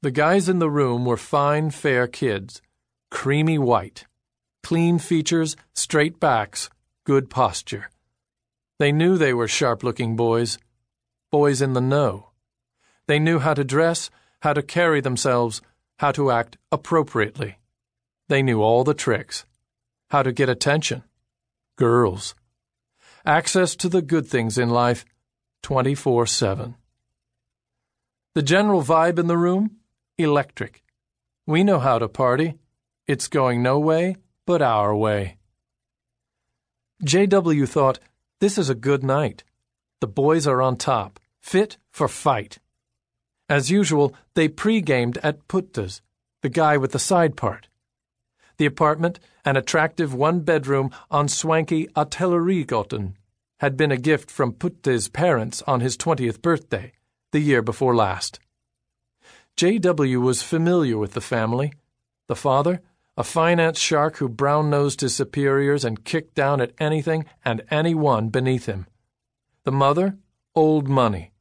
The guys in the room were fine, fair kids, creamy white, clean features, straight backs, good posture. They knew they were sharp looking boys, boys in the know. They knew how to dress, how to carry themselves, how to act appropriately. They knew all the tricks. How to get attention. Girls. Access to the good things in life 24 7. The general vibe in the room? Electric. We know how to party. It's going no way but our way. J.W. thought, this is a good night. The boys are on top, fit for fight. As usual, they pre-gamed at Putte's, the guy with the side part. The apartment, an attractive one-bedroom on swanky Ateliergatan, had been a gift from Putte's parents on his 20th birthday, the year before last. J.W. was familiar with the family. The father, a finance shark who brown nosed his superiors and kicked down at anything and anyone beneath him. The mother, old money.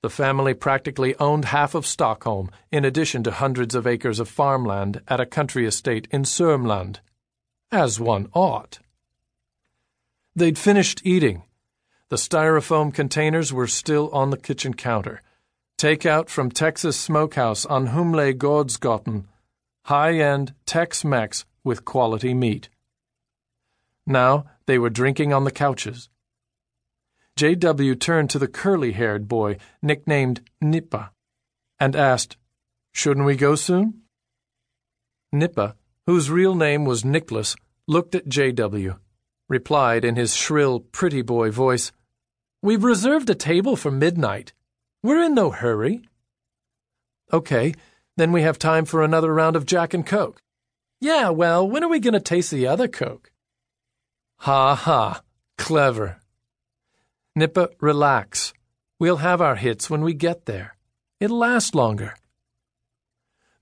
The family practically owned half of Stockholm, in addition to hundreds of acres of farmland at a country estate in Sörmland. As one ought. They'd finished eating. The styrofoam containers were still on the kitchen counter. Takeout from Texas Smokehouse on Humlegårdsgatan high-end Tex-Mex with quality meat. Now they were drinking on the couches. J.W. turned to the curly-haired boy, nicknamed Nippa, and asked, Shouldn't we go soon? Nippa, whose real name was Nicholas, looked at J.W., replied in his shrill, pretty boy voice, We've reserved a table for midnight. We're in no hurry. Okay, then we have time for another round of Jack and Coke. Yeah, well, when are we going to taste the other Coke? Ha ha, clever. Nippa, relax. We'll have our hits when we get there. It'll last longer.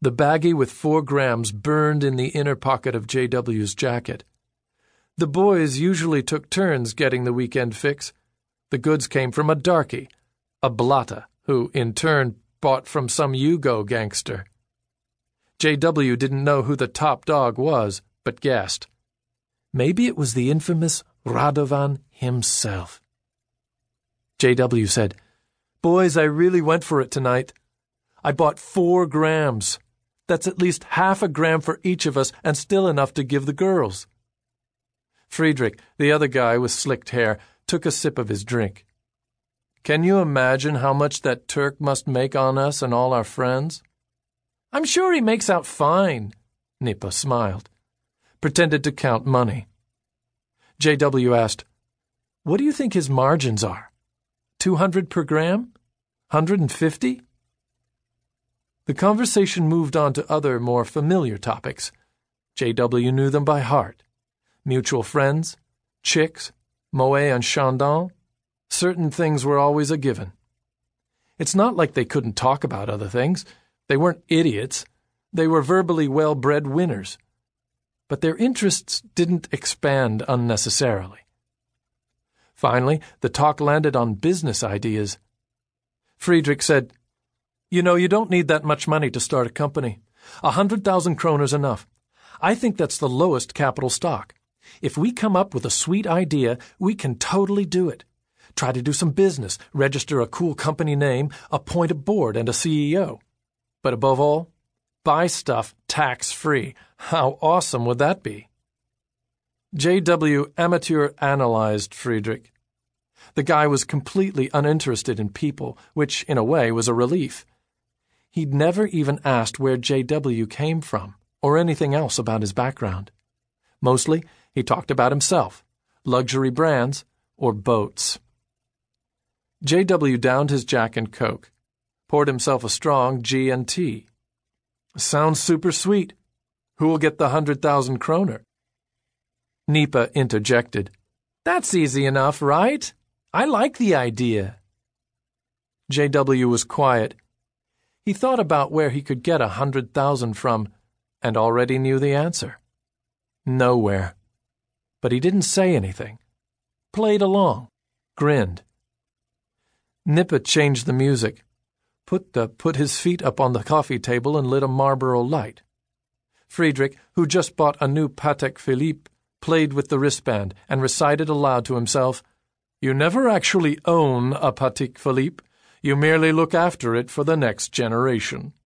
The baggie with four grams burned in the inner pocket of J.W.'s jacket. The boys usually took turns getting the weekend fix. The goods came from a darky, a blatta, who, in turn, bought from some Yugo gangster. J.W. didn't know who the top dog was, but guessed. Maybe it was the infamous Radovan himself. J.W. said, Boys, I really went for it tonight. I bought four grams. That's at least half a gram for each of us and still enough to give the girls. Friedrich, the other guy with slicked hair, took a sip of his drink. Can you imagine how much that Turk must make on us and all our friends? I'm sure he makes out fine, Nippa smiled, pretended to count money. J.W. asked, What do you think his margins are? Two hundred per gram? Hundred and fifty? The conversation moved on to other, more familiar topics. J.W. knew them by heart. Mutual friends, chicks, Moet and Chandon, Certain things were always a given. It's not like they couldn't talk about other things. They weren't idiots. They were verbally well bred winners. But their interests didn't expand unnecessarily. Finally, the talk landed on business ideas. Friedrich said, You know, you don't need that much money to start a company. A hundred thousand kroners enough. I think that's the lowest capital stock. If we come up with a sweet idea, we can totally do it. Try to do some business, register a cool company name, appoint a board and a CEO. But above all, buy stuff tax free. How awesome would that be? J.W. amateur analyzed Friedrich. The guy was completely uninterested in people, which, in a way, was a relief. He'd never even asked where J.W. came from, or anything else about his background. Mostly, he talked about himself, luxury brands, or boats. J.W. downed his Jack and Coke, poured himself a strong G and T. Sounds super sweet. Who'll get the hundred thousand kroner? Nippa interjected. That's easy enough, right? I like the idea. J.W. was quiet. He thought about where he could get a hundred thousand from, and already knew the answer. Nowhere. But he didn't say anything. Played along. Grinned. Nippa changed the music. Putte put his feet up on the coffee table and lit a Marlboro light. Friedrich, who just bought a new Patek Philippe, played with the wristband and recited aloud to himself, You never actually own a Patek Philippe. You merely look after it for the next generation.